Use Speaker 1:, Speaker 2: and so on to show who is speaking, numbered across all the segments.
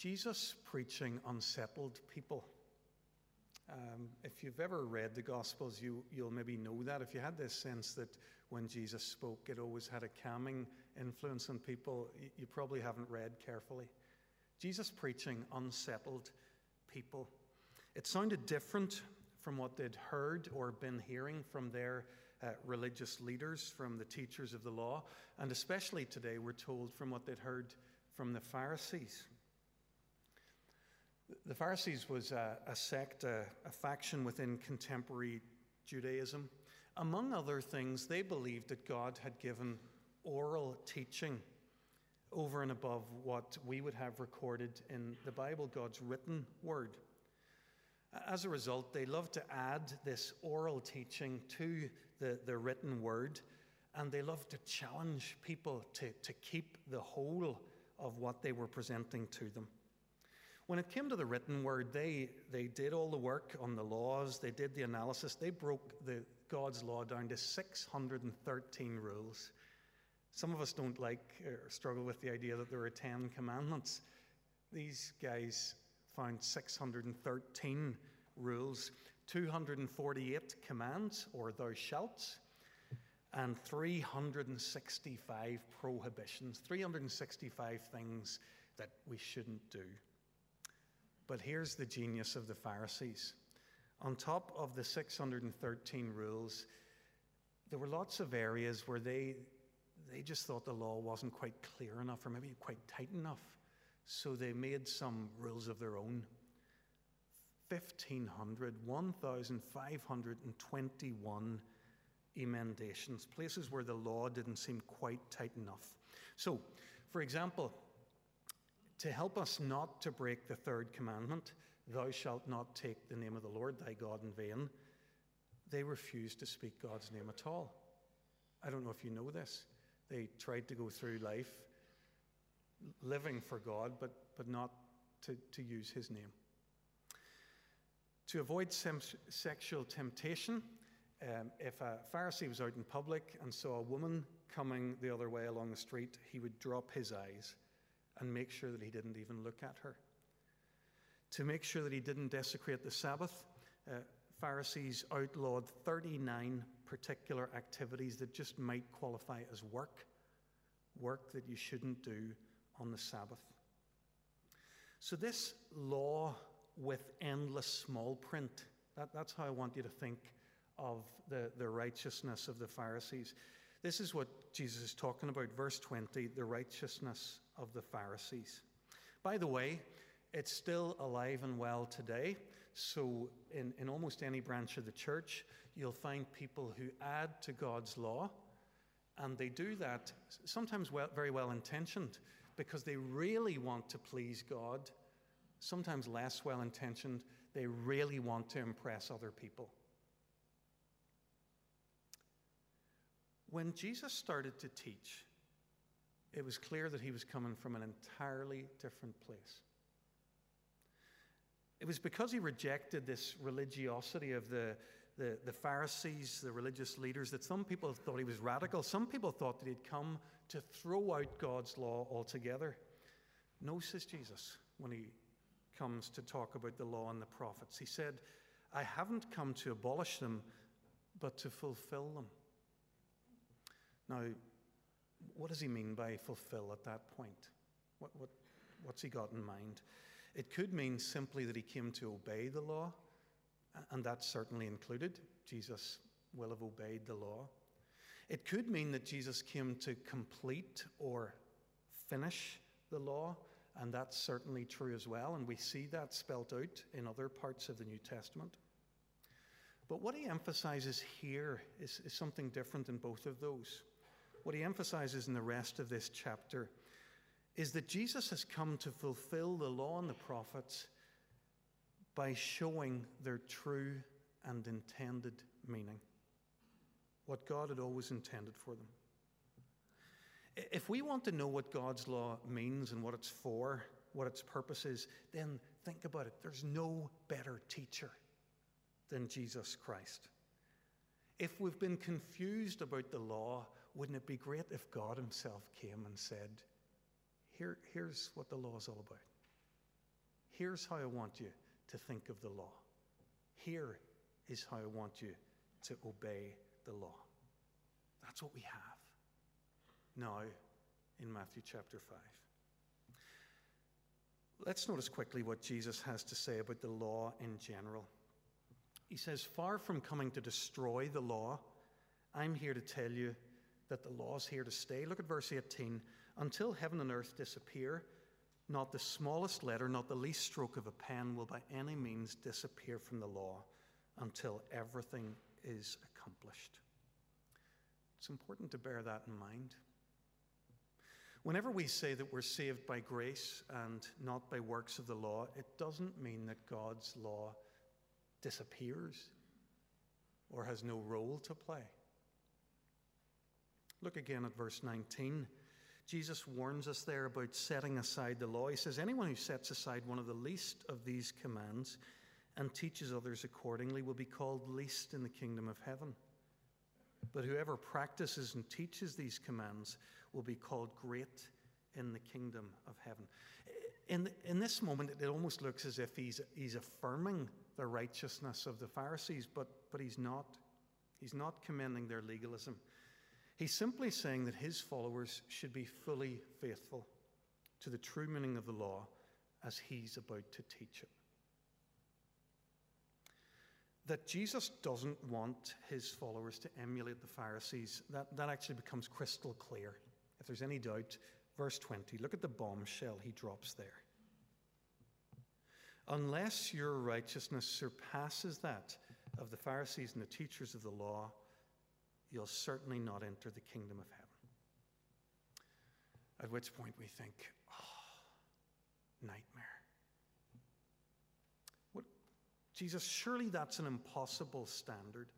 Speaker 1: Jesus preaching unsettled people. Um, if you've ever read the Gospels, you, you'll maybe know that. If you had this sense that when Jesus spoke, it always had a calming influence on people, you, you probably haven't read carefully. Jesus preaching unsettled people. It sounded different from what they'd heard or been hearing from their uh, religious leaders, from the teachers of the law, and especially today, we're told from what they'd heard from the Pharisees. The Pharisees was a, a sect, a, a faction within contemporary Judaism. Among other things, they believed that God had given oral teaching over and above what we would have recorded in the Bible, God's written word. As a result, they loved to add this oral teaching to the, the written word, and they loved to challenge people to, to keep the whole of what they were presenting to them. When it came to the written word, they, they did all the work on the laws, they did the analysis, they broke the, God's law down to 613 rules. Some of us don't like or struggle with the idea that there are 10 commandments. These guys found 613 rules, 248 commands, or thou shalt, and 365 prohibitions, 365 things that we shouldn't do. But here's the genius of the Pharisees. On top of the 613 rules, there were lots of areas where they, they just thought the law wasn't quite clear enough or maybe quite tight enough. So they made some rules of their own. 1,500, 1,521 emendations, places where the law didn't seem quite tight enough. So, for example, to help us not to break the third commandment, thou shalt not take the name of the Lord thy God in vain, they refused to speak God's name at all. I don't know if you know this. They tried to go through life living for God, but, but not to, to use his name. To avoid sem- sexual temptation, um, if a Pharisee was out in public and saw a woman coming the other way along the street, he would drop his eyes and make sure that he didn't even look at her. To make sure that he didn't desecrate the Sabbath, uh, Pharisees outlawed 39 particular activities that just might qualify as work, work that you shouldn't do on the Sabbath. So, this law with endless small print, that, that's how I want you to think of the, the righteousness of the Pharisees. This is what Jesus is talking about, verse 20, the righteousness of the Pharisees. By the way, it's still alive and well today. So, in, in almost any branch of the church, you'll find people who add to God's law, and they do that sometimes well, very well intentioned because they really want to please God, sometimes less well intentioned, they really want to impress other people. When Jesus started to teach, it was clear that he was coming from an entirely different place. It was because he rejected this religiosity of the, the, the, Pharisees, the religious leaders, that some people thought he was radical. Some people thought that he'd come to throw out God's law altogether. No, says Jesus, when he comes to talk about the law and the prophets. He said, I haven't come to abolish them, but to fulfill them. Now, what does he mean by fulfill at that point? What, what, what's he got in mind? It could mean simply that he came to obey the law, and that certainly included. Jesus will have obeyed the law. It could mean that Jesus came to complete or finish the law, and that's certainly true as well, and we see that spelt out in other parts of the New Testament. But what he emphasizes here is, is something different in both of those. What he emphasizes in the rest of this chapter is that Jesus has come to fulfill the law and the prophets by showing their true and intended meaning, what God had always intended for them. If we want to know what God's law means and what it's for, what its purpose is, then think about it. There's no better teacher than Jesus Christ. If we've been confused about the law, wouldn't it be great if God Himself came and said, Here, Here's what the law is all about? Here's how I want you to think of the law. Here is how I want you to obey the law. That's what we have now in Matthew chapter 5. Let's notice quickly what Jesus has to say about the law in general. He says, Far from coming to destroy the law, I'm here to tell you that the law is here to stay. Look at verse 18. Until heaven and earth disappear, not the smallest letter, not the least stroke of a pen will by any means disappear from the law until everything is accomplished. It's important to bear that in mind. Whenever we say that we're saved by grace and not by works of the law, it doesn't mean that God's law disappears or has no role to play. Look again at verse 19. Jesus warns us there about setting aside the law. He says, Anyone who sets aside one of the least of these commands and teaches others accordingly will be called least in the kingdom of heaven. But whoever practices and teaches these commands will be called great in the kingdom of heaven. In, in this moment, it almost looks as if he's, he's affirming the righteousness of the Pharisees, but, but he's not. He's not commending their legalism. He's simply saying that his followers should be fully faithful to the true meaning of the law as he's about to teach it. That Jesus doesn't want his followers to emulate the Pharisees, that, that actually becomes crystal clear. If there's any doubt, verse 20, look at the bombshell he drops there. Unless your righteousness surpasses that of the Pharisees and the teachers of the law, you'll certainly not enter the kingdom of heaven. At which point we think, oh, nightmare. What, Jesus, surely that's an impossible standard.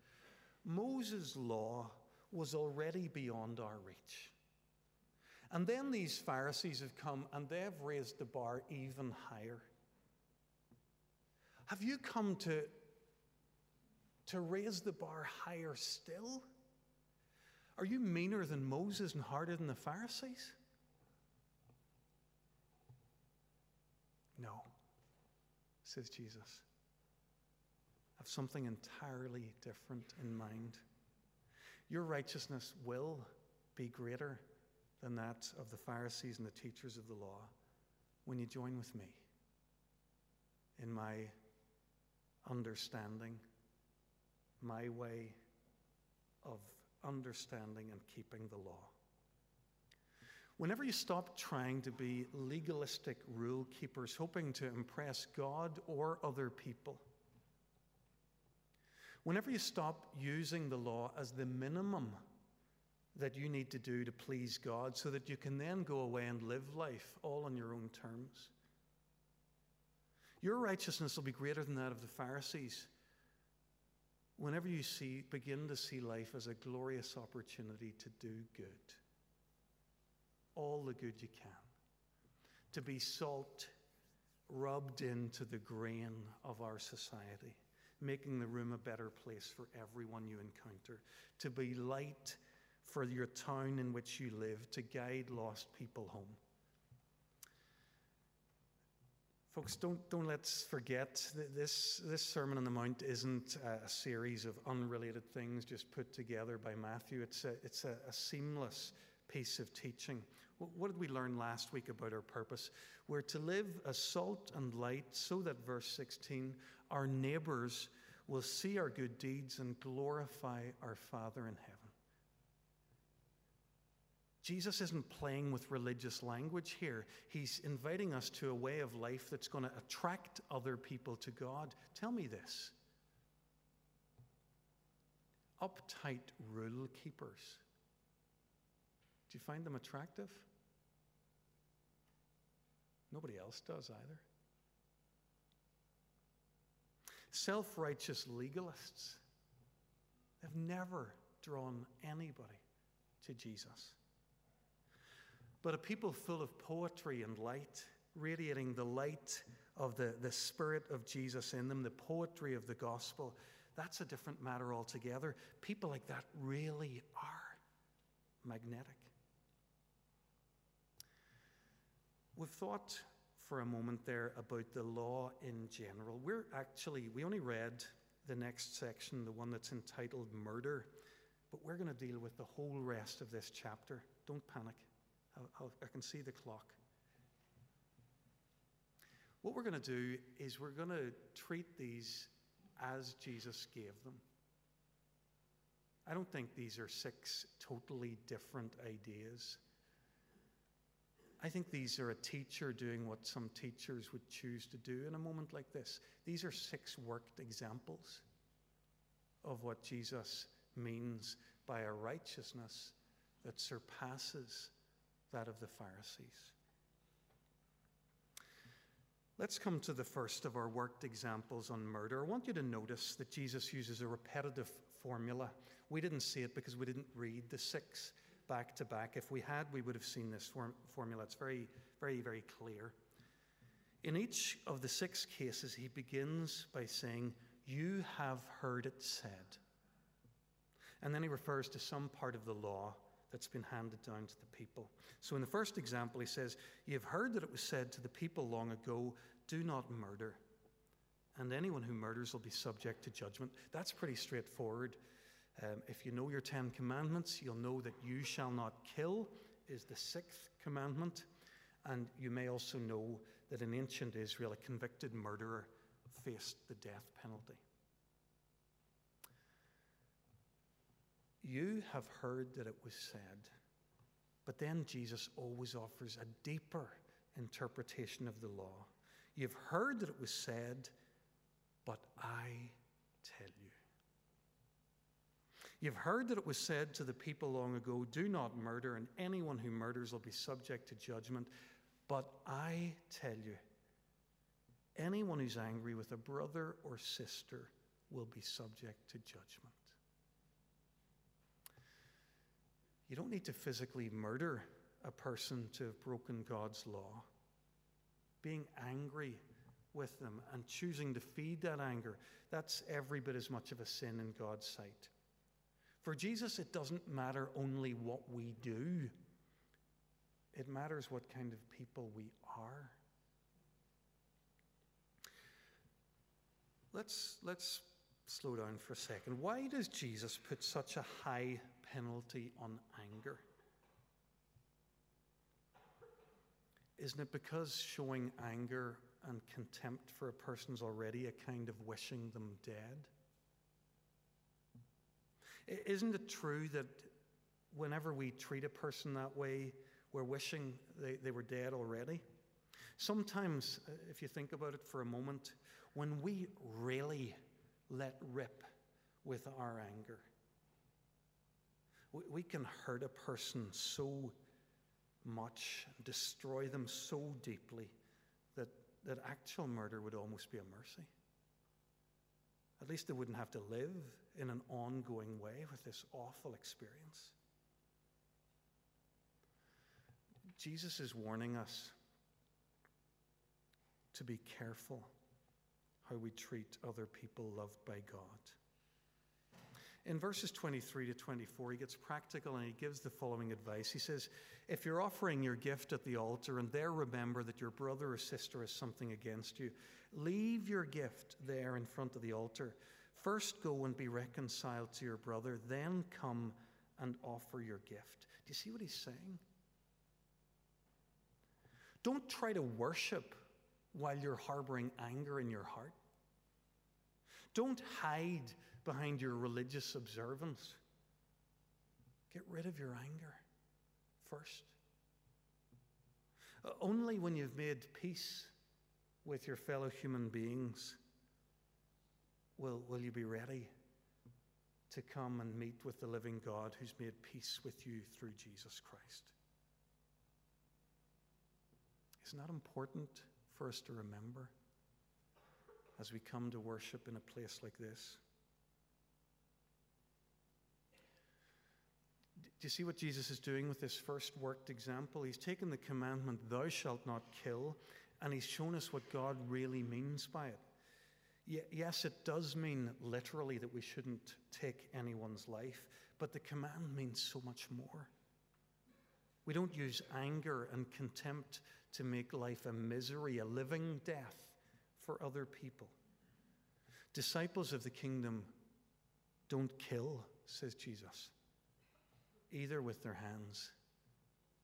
Speaker 1: Moses' law was already beyond our reach. And then these Pharisees have come and they've raised the bar even higher. Have you come to, to raise the bar higher still? Are you meaner than Moses and harder than the Pharisees? No, says Jesus. I have something entirely different in mind. Your righteousness will be greater than that of the Pharisees and the teachers of the law when you join with me in my understanding, my way of understanding and keeping the law. Whenever you stop trying to be legalistic rule keepers, hoping to impress God or other people, whenever you stop using the law as the minimum that you need to do to please God so that you can then go away and live life all on your own terms. Your righteousness will be greater than that of the Pharisees whenever you see, begin to see life as a glorious opportunity to do good. All the good you can. To be salt rubbed into the grain of our society, making the room a better place for everyone you encounter. To be light for your town in which you live to guide lost people home. Folks, don't, don't let's forget that this, this Sermon on the Mount isn't a series of unrelated things just put together by Matthew. It's a, it's a, a seamless piece of teaching. What did we learn last week about our purpose? We're to live as salt and light so that, verse 16, our neighbors will see our good deeds and glorify our Father in heaven. Jesus isn't playing with religious language here. He's inviting us to a way of life that's going to attract other people to God. Tell me this uptight rule keepers, do you find them attractive? Nobody else does either. Self righteous legalists have never drawn anybody to Jesus but a people full of poetry and light, radiating the light of the, the Spirit of Jesus in them, the poetry of the gospel. That's a different matter altogether. People like that really are magnetic. We've thought for a moment there about the law in general. We're actually, we only read the next section, the one that's entitled Murder, but we're going to deal with the whole rest of this chapter. Don't panic. I'll, I'll, can see the clock. What we're going to do is we're going to treat these as Jesus gave them. I don't think these are six totally different ideas. I think these are a teacher doing what some teachers would choose to do in a moment like this. These are six worked examples of what Jesus means by a righteousness that surpasses that of the Pharisees. Let's come to the first of our worked examples on murder. I want you to notice that Jesus uses a repetitive formula. We didn't see it because we didn't read the six back to back. If we had, we would have seen this form- formula. It's very, very, very clear. In each of the six cases, he begins by saying, You have heard it said. And then he refers to some part of the law that's been handed down to the people. So in the first example, he says, You have heard that it was said to the people long ago, Do not murder. And anyone who murders will be subject to judgment. That's pretty straightforward. Um, if you know your Ten Commandments, you'll know that you shall not kill is the sixth commandment. And you may also know that in ancient Israel, a convicted murderer faced the death penalty. You have heard that it was said. But then Jesus always offers a deeper interpretation of the law. You've heard that it was said, but I tell you. You've heard that it was said to the people long ago, Do not murder, and anyone who murders will be subject to judgment. But I tell you, anyone who's angry with a brother or sister will be subject to judgment. You don't need to physically murder a person to have broken God's law. Being angry with them and choosing to feed that anger, that's every bit as much of a sin in God's sight. For Jesus, it doesn't matter only what we do, it matters what kind of people we are. Let's, let's slow down for a second. Why does Jesus put such a high penalty on anger? Isn't it because showing anger and contempt for a person's already a kind of wishing them dead? Isn't it true that whenever we treat a person that way, we're wishing they, they were dead already? Sometimes, uh, if you think about it for a moment, when we really let rip with our anger, we, we can hurt a person so much, destroy them so deeply, that, that actual murder would almost be a mercy. At least they wouldn't have to live in an ongoing way with this awful experience. Jesus is warning us to be careful how we treat other people loved by God. In verses 23 to 24, he gets practical and he gives the following advice. He says, If you're offering your gift at the altar and there remember that your brother or sister has something against you, leave your gift there in front of the altar. First go and be reconciled to your brother, then come and offer your gift. Do you see what he's saying? Don't try to worship while you're harboring anger in your heart. Don't hide behind your religious observance. Get rid of your anger first. Uh, only when you've made peace with your fellow human beings will, will you be ready to come and meet with the living God who's made peace with you through Jesus Christ. Isn't that important for us to remember as we come to worship in a place like this? Do you see what Jesus is doing with this first worked example? He's taken the commandment, Thou shalt not kill, and he's shown us what God really means by it. Yes, it does mean literally that we shouldn't take anyone's life, but the command means so much more. We don't use anger and contempt to make life a misery, a living death for other people. Disciples of the kingdom don't kill, says Jesus, either with their hands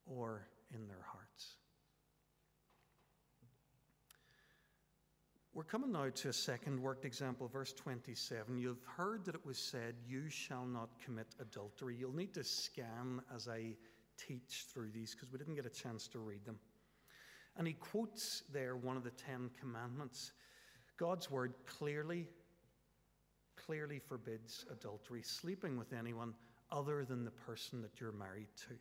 Speaker 1: or in their hearts. We're coming now to a second worked example, verse 27. You've heard that it was said, You shall not commit adultery. You'll need to scan as I teach through these because we didn't get a chance to read them. And he quotes there one of the Ten Commandments. God's word clearly, clearly forbids adultery, sleeping with anyone other than the person that you're married to.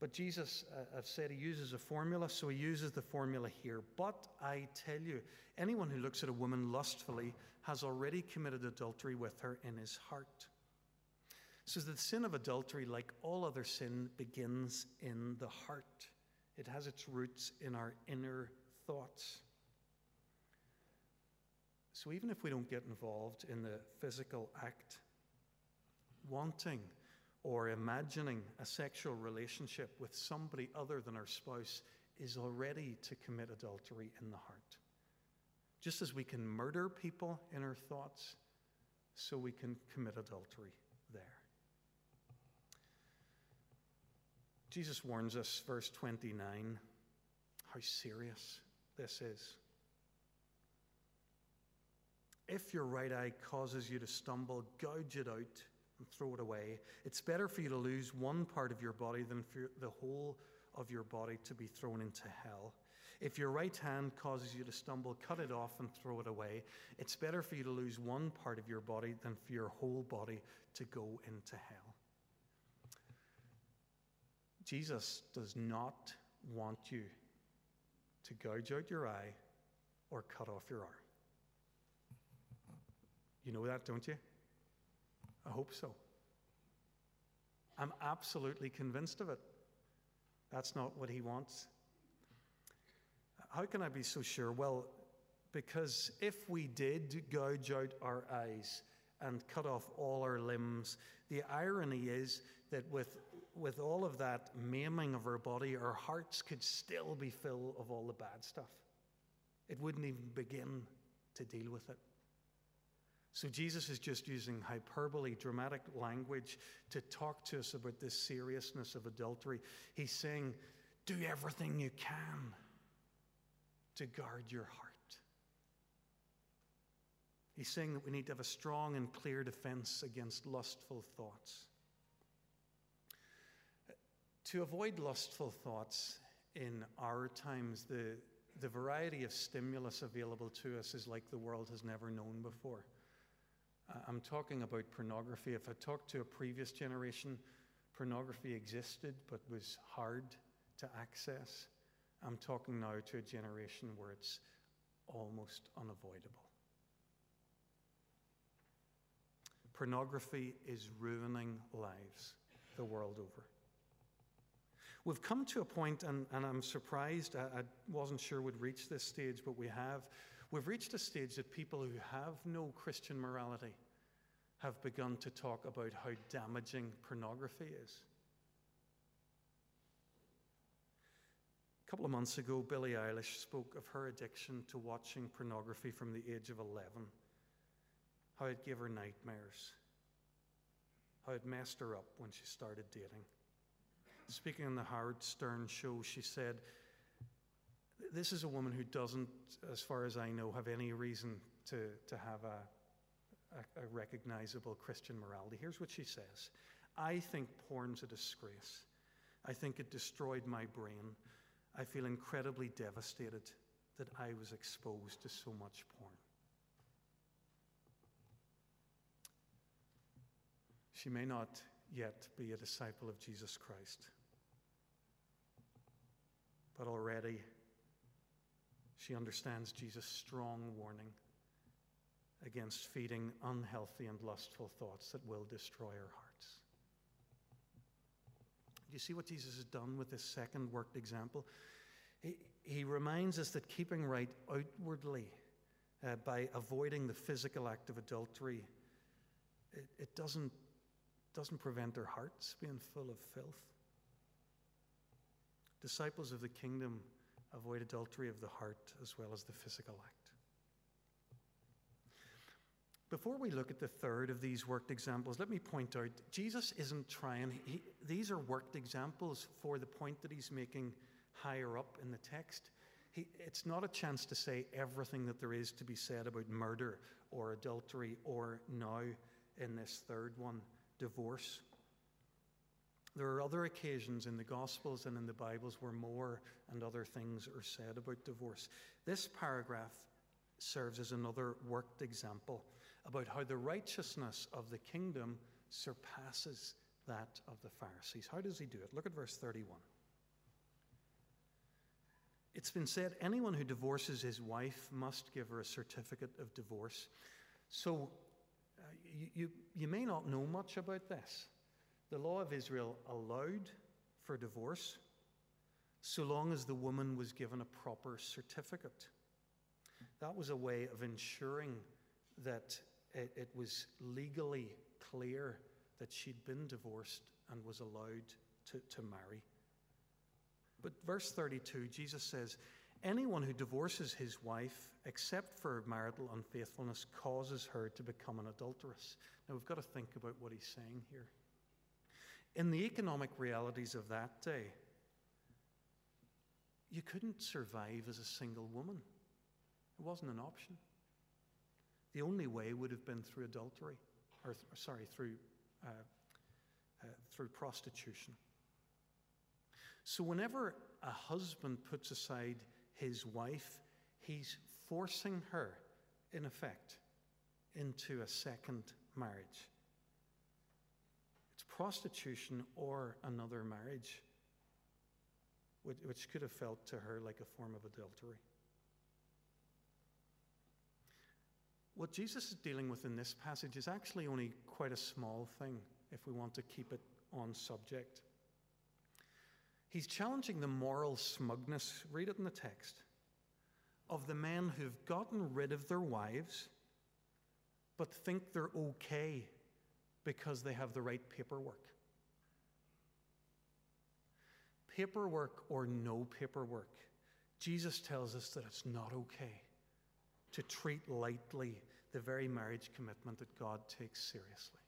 Speaker 1: But Jesus, uh, I've said, he uses a formula, so he uses the formula here. But I tell you, anyone who looks at a woman lustfully has already committed adultery with her in his heart. So the sin of adultery, like all other sin, begins in the heart. It has its roots in our inner thoughts. So even if we don't get involved in the physical act, wanting or imagining a sexual relationship with somebody other than our spouse is already to commit adultery in the heart. Just as we can murder people in our thoughts, so we can commit adultery there. Jesus warns us, verse 29, how serious this is. If your right eye causes you to stumble, gouge it out and throw it away. It's better for you to lose one part of your body than for the whole of your body to be thrown into hell. If your right hand causes you to stumble, cut it off and throw it away. It's better for you to lose one part of your body than for your whole body to go into hell. Jesus does not want you to gouge out your eye or cut off your arm. You know that, don't you? I hope so. I'm absolutely convinced of it. That's not what he wants. How can I be so sure? Well, because if we did gouge out our eyes and cut off all our limbs, the irony is that with, with all of that maiming of our body, our hearts could still be full of all the bad stuff. It wouldn't even begin to deal with it. So Jesus is just using hyperbole, dramatic language to talk to us about this seriousness of adultery. He's saying, do everything you can to guard your heart. He's saying that we need to have a strong and clear defense against lustful thoughts. To avoid lustful thoughts in our times, the, the variety of stimulus available to us is like the world has never known before. I'm talking about pornography. If I talked to a previous generation, pornography existed but was hard to access. I'm talking now to a generation where it's almost unavoidable. Pornography is ruining lives the world over. We've come to a point, and, and I'm surprised, I, I wasn't sure we'd reach this stage, but we have, We've reached a stage that people who have no Christian morality have begun to talk about how damaging pornography is. A couple of months ago, Billie Eilish spoke of her addiction to watching pornography from the age of 11, how it gave her nightmares, how it messed her up when she started dating. Speaking on the Howard Stern show, she said, this is a woman who doesn't, as far as I know, have any reason to, to have a, a, a recognizable Christian morality. Here's what she says I think porn's a disgrace. I think it destroyed my brain. I feel incredibly devastated that I was exposed to so much porn. She may not yet be a disciple of Jesus Christ, but already she understands Jesus' strong warning against feeding unhealthy and lustful thoughts that will destroy our hearts. Do you see what Jesus has done with this second worked example? He, he reminds us that keeping right outwardly uh, by avoiding the physical act of adultery, it, it doesn't, doesn't prevent our hearts being full of filth. Disciples of the kingdom avoid adultery of the heart as well as the physical act. Before we look at the third of these worked examples, let me point out Jesus isn't trying, he, these are worked examples for the point that he's making higher up in the text. He, it's not a chance to say everything that there is to be said about murder or adultery or now in this third one, divorce. There are other occasions in the Gospels and in the Bibles where more and other things are said about divorce. This paragraph serves as another worked example about how the righteousness of the kingdom surpasses that of the Pharisees. How does he do it? Look at verse 31. It's been said anyone who divorces his wife must give her a certificate of divorce. So uh, you, you, you may not know much about this. The law of Israel allowed for divorce so long as the woman was given a proper certificate. That was a way of ensuring that it, it was legally clear that she'd been divorced and was allowed to, to marry. But verse 32, Jesus says, Anyone who divorces his wife, except for marital unfaithfulness, causes her to become an adulteress. Now we've got to think about what he's saying here. In the economic realities of that day, you couldn't survive as a single woman, it wasn't an option. The only way would have been through adultery, or sorry, through, uh, uh, through prostitution. So, whenever a husband puts aside his wife, he's forcing her, in effect, into a second marriage. Prostitution or another marriage, which could have felt to her like a form of adultery. What Jesus is dealing with in this passage is actually only quite a small thing if we want to keep it on subject. He's challenging the moral smugness, read it in the text, of the men who've gotten rid of their wives but think they're okay because they have the right paperwork. Paperwork or no paperwork, Jesus tells us that it's not okay to treat lightly the very marriage commitment that God takes seriously.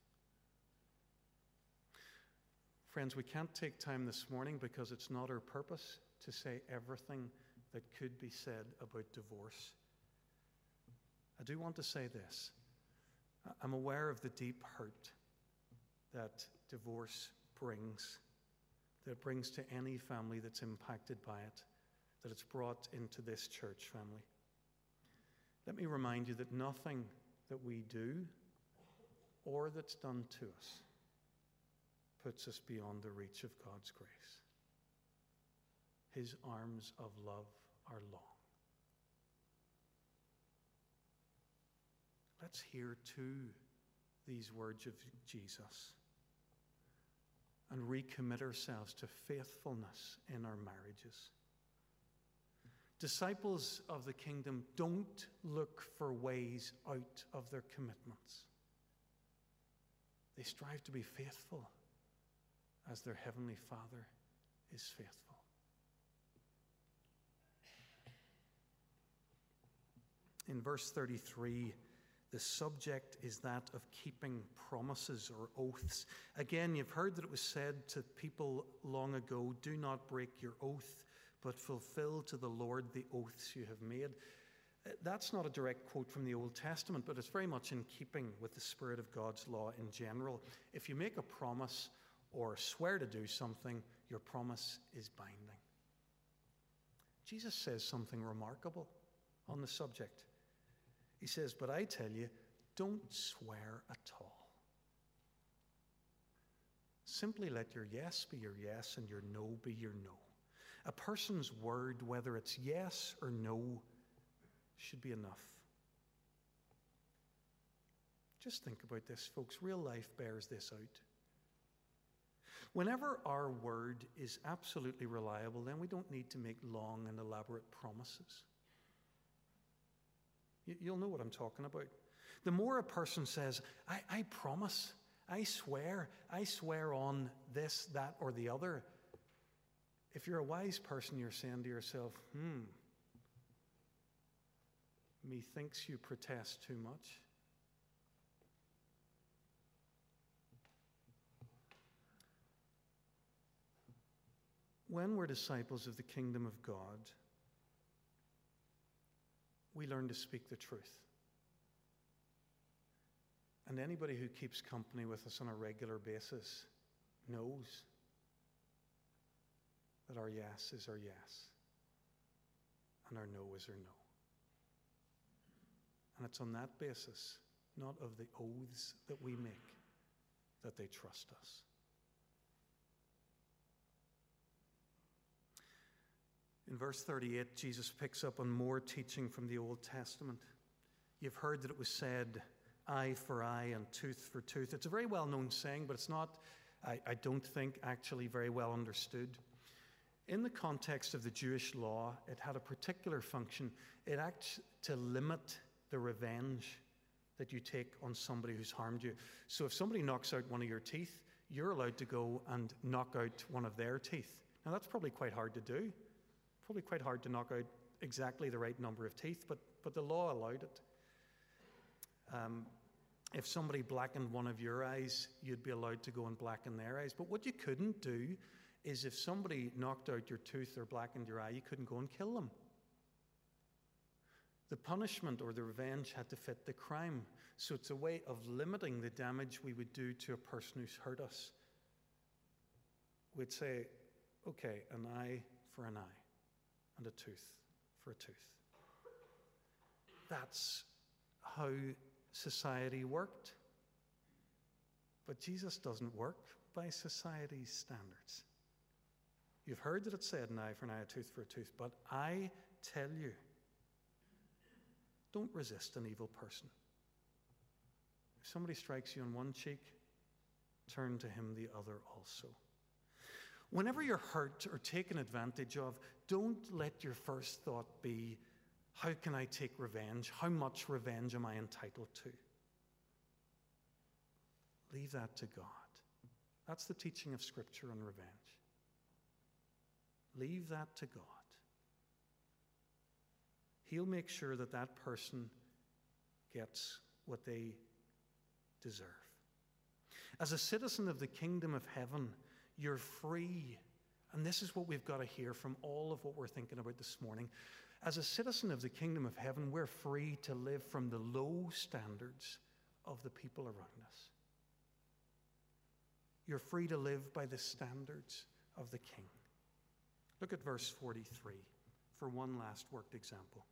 Speaker 1: Friends, we can't take time this morning because it's not our purpose to say everything that could be said about divorce. I do want to say this I'm aware of the deep hurt that divorce brings, that it brings to any family that's impacted by it, that it's brought into this church family. Let me remind you that nothing that we do or that's done to us puts us beyond the reach of God's grace. His arms of love are long. Let's hear too these words of Jesus and recommit ourselves to faithfulness in our marriages. Disciples of the kingdom don't look for ways out of their commitments. They strive to be faithful as their heavenly Father is faithful. In verse 33, the subject is that of keeping promises or oaths. Again, you've heard that it was said to people long ago do not break your oath but fulfill to the Lord the oaths you have made. Uh, that's not a direct quote from the Old Testament, but it's very much in keeping with the spirit of God's law in general. If you make a promise or swear to do something, your promise is binding. Jesus says something remarkable on the subject. He says, But I tell you, don't swear at all. Simply let your yes be your yes and your no be your no. A person's word, whether it's yes or no, should be enough. Just think about this, folks. Real life bears this out. Whenever our word is absolutely reliable, then we don't need to make long and elaborate promises. You'll know what I'm talking about. The more a person says, I, I promise, I swear, I swear on this, that, or the other, If you're a wise person, you're saying to yourself, hmm, methinks you protest too much. When we're disciples of the kingdom of God, we learn to speak the truth. And anybody who keeps company with us on a regular basis knows that our yes is our yes and our no is our no. And it's on that basis, not of the oaths that we make, that they trust us. In verse 38, Jesus picks up on more teaching from the Old Testament. You've heard that it was said, eye for eye and tooth for tooth. It's a very well known saying, but it's not, I, I, don't think, actually very well understood. In the context of the Jewish law, it had a particular function. It acts to limit the revenge that you take on somebody who's harmed you. So if somebody knocks out one of your teeth, you're allowed to go and knock out one of their teeth. Now, that's probably quite hard to do. Probably quite hard to knock out exactly the right number of teeth, but, but the law allowed it. Um, if somebody blackened one of your eyes, you'd be allowed to go and blacken their eyes. But what you couldn't do is if somebody knocked out your tooth or blackened your eye, you couldn't go and kill them. The punishment or the revenge had to fit the crime. So it's a way of limiting the damage we would do to a person who's hurt us. We'd say, okay, an eye for an eye and a tooth for a tooth. That's how society worked. But Jesus doesn't work by society's standards. You've heard that it said an eye for an eye, a tooth for a tooth, but I tell you, don't resist an evil person. If somebody strikes you on one cheek, turn to him the other also. Whenever you're hurt or taken advantage of, don't let your first thought be, How can I take revenge? How much revenge am I entitled to? Leave that to God. That's the teaching of Scripture on revenge. Leave that to God. He'll make sure that that person gets what they deserve. As a citizen of the kingdom of heaven, you're free. And this is what we've got to hear from all of what we're thinking about this morning. As a citizen of the kingdom of heaven, we're free to live from the low standards of the people around us. You're free to live by the standards of the king. Look at verse 43 for one last worked example.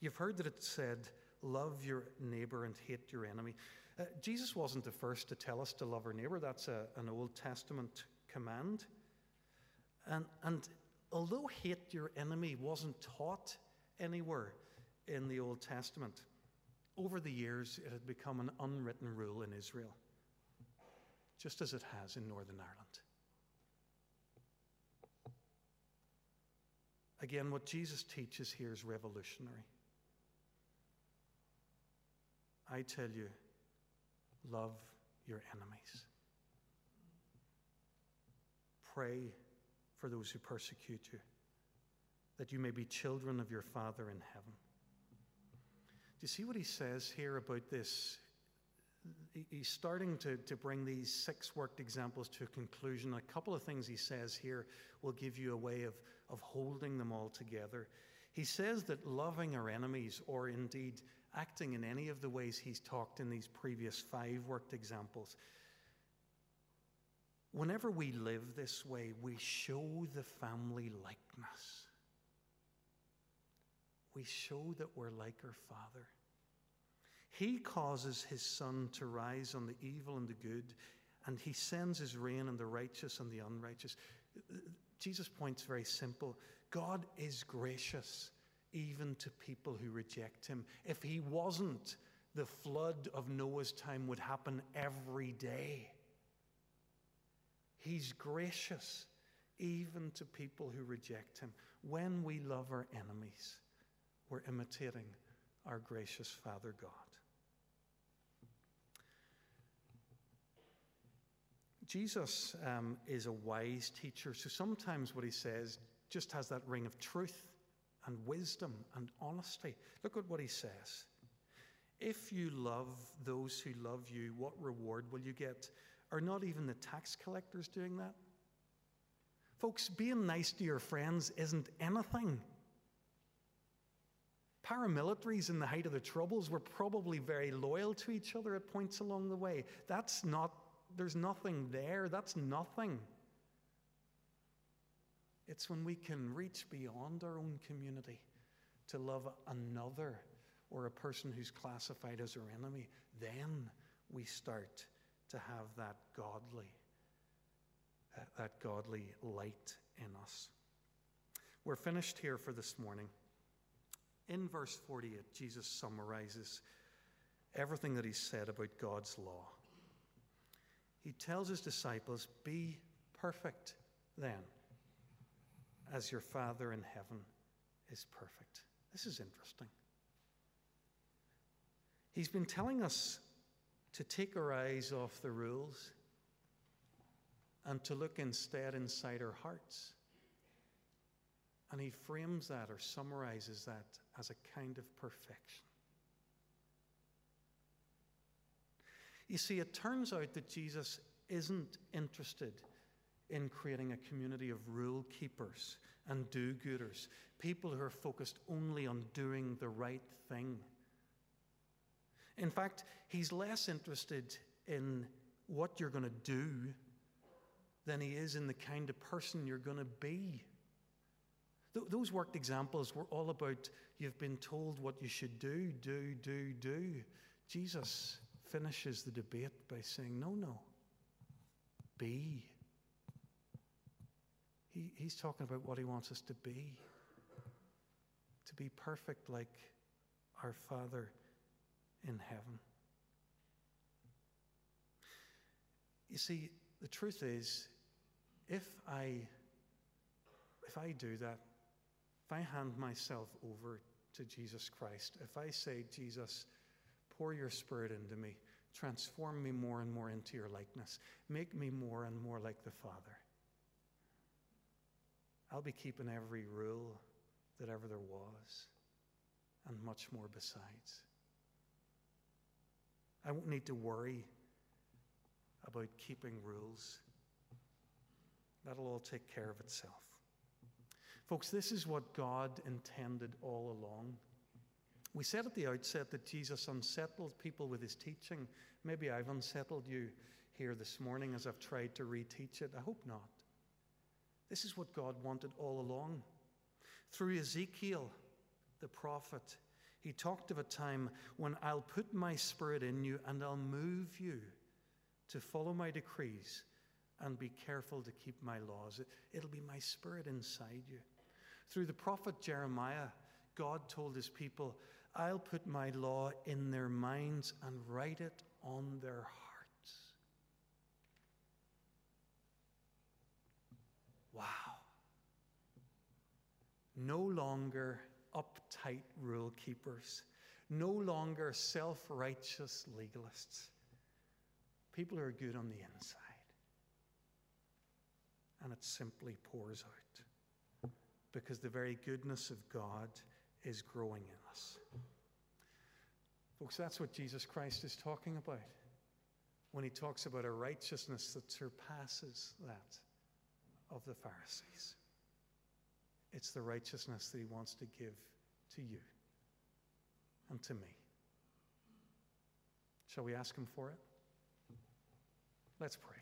Speaker 1: You've heard that it said, Love your neighbor and hate your enemy. Uh, Jesus wasn't the first to tell us to love our neighbor, that's a, an Old Testament command. And, and although hate your enemy wasn't taught anywhere in the Old Testament, over the years it had become an unwritten rule in Israel, just as it has in Northern Ireland. Again, what Jesus teaches here is revolutionary. I tell you, love your enemies. Pray for those who persecute you, that you may be children of your Father in heaven. Do you see what he says here about this? He's starting to, to bring these six worked examples to a conclusion. A couple of things he says here will give you a way of, of holding them all together. He says that loving our enemies, or indeed acting in any of the ways he's talked in these previous five worked examples. Whenever we live this way, we show the family likeness. We show that we're like our Father. He causes his sun to rise on the evil and the good, and he sends his rain on the righteous and the unrighteous. Jesus' point's very simple God is gracious even to people who reject him. If he wasn't, the flood of Noah's time would happen every day. He's gracious even to people who reject him. When we love our enemies, we're imitating our gracious Father God. Jesus um, is a wise teacher, so sometimes what he says just has that ring of truth and wisdom and honesty. Look at what he says. If you love those who love you, what reward will you get? Are not even the tax collectors doing that? Folks, being nice to your friends isn't anything. Paramilitaries in the height of the Troubles were probably very loyal to each other at points along the way. That's not, there's nothing there. That's nothing. It's when we can reach beyond our own community to love another or a person who's classified as our enemy, then we start to have that godly, uh, that godly light in us. We're finished here for this morning. In verse 48, Jesus summarizes everything that he said about God's law. He tells his disciples, Be perfect then, as your Father in heaven is perfect. This is interesting. He's been telling us to take our eyes off the rules and to look instead inside our hearts. And he frames that or summarizes that as a kind of perfection. You see, it turns out that Jesus isn't interested in creating a community of rule keepers and do gooders, people who are focused only on doing the right thing. In fact, he's less interested in what you're going to do than he is in the kind of person you're going to be. Th- those worked examples were all about you've been told what you should do, do, do, do. Jesus finishes the debate by saying, no, no, be. He, he's talking about what he wants us to be to be perfect like our Father in heaven. You see, the truth is, if I, if I do that, if I hand myself over to Jesus Christ, if I say, Jesus, pour your spirit into me, transform me more and more into your likeness, make me more and more like the Father, I'll be keeping every rule that ever there was and much more besides. I won't need to worry about keeping rules. That'll all take care of itself. Folks, this is what God intended all along. We said at the outset that Jesus unsettled people with his teaching. Maybe I've unsettled you here this morning as I've tried to reteach it. I hope not. This is what God wanted all along. Through Ezekiel, the prophet, he talked of a time when I'll put my spirit in you and I'll move you to follow my decrees and be careful to keep my laws. It, will be my spirit inside you. Through the prophet Jeremiah, God told his people, I'll put my law in their minds and write it on their hearts. Wow. No longer uptight rule keepers, no longer self righteous legalists, people who are good on the inside. And it simply pours out because the very goodness of God is growing in us. Folks, that's what Jesus Christ is talking about when he talks about a righteousness that surpasses that of the Pharisees. It's the righteousness that He wants to give to you and to me. Shall we ask Him for it? Let's pray.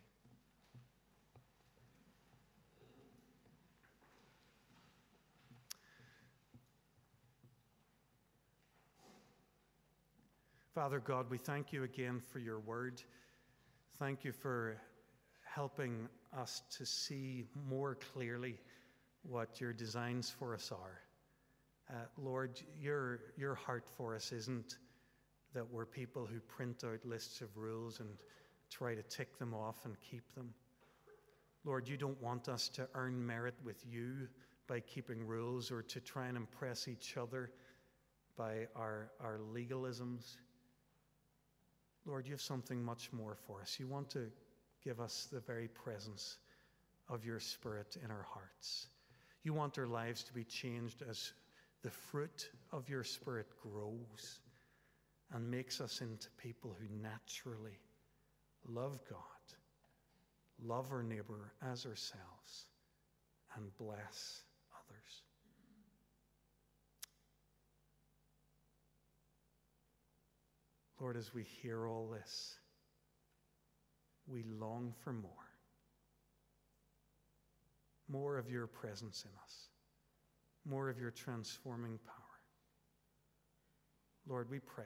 Speaker 1: Father God, we thank you again for your word. Thank you for helping us to see more clearly what your designs for us are. Uh, Lord, your, your heart for us isn't that we're people who print out lists of rules and try to tick them off and keep them. Lord, you don't want us to earn merit with you by keeping rules or to try and impress each other by our, our legalisms. Lord, you have something much more for us. You want to give us the very presence of your Spirit in our hearts. You want their lives to be changed as the fruit of your Spirit grows and makes us into people who naturally love God, love our neighbor as ourselves, and bless others. Lord, as we hear all this, we long for more. More of your presence in us, more of your transforming power. Lord, we pray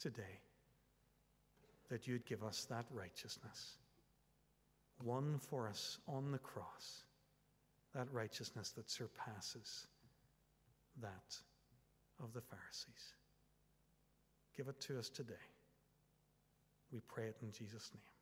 Speaker 1: today that you'd give us that righteousness, won for us on the cross, that righteousness that surpasses that of the Pharisees. Give it to us today. We pray it in Jesus' name.